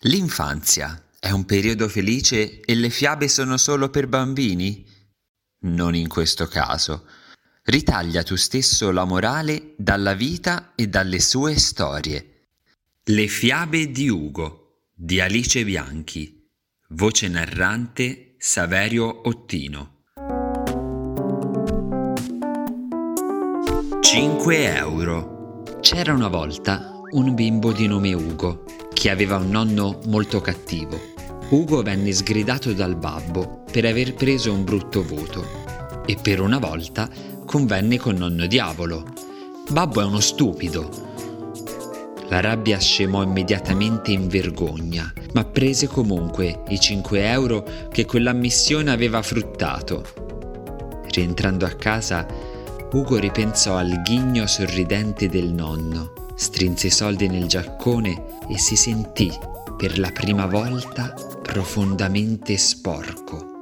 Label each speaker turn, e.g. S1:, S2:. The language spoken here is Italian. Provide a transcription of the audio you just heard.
S1: L'infanzia è un periodo felice e le fiabe sono solo per bambini? Non in questo caso. Ritaglia tu stesso la morale dalla vita e dalle sue storie. Le fiabe di Ugo di Alice Bianchi. Voce narrante Saverio Ottino. 5 euro. C'era una volta un bimbo di nome Ugo che aveva un nonno molto cattivo. Ugo venne sgridato dal babbo per aver preso un brutto voto e per una volta convenne con nonno diavolo. Babbo è uno stupido. La rabbia scemò immediatamente in vergogna, ma prese comunque i 5 euro che quell'ammissione aveva fruttato. Rientrando a casa, Ugo ripensò al ghigno sorridente del nonno strinse i soldi nel giaccone e si sentì per la prima volta profondamente sporco.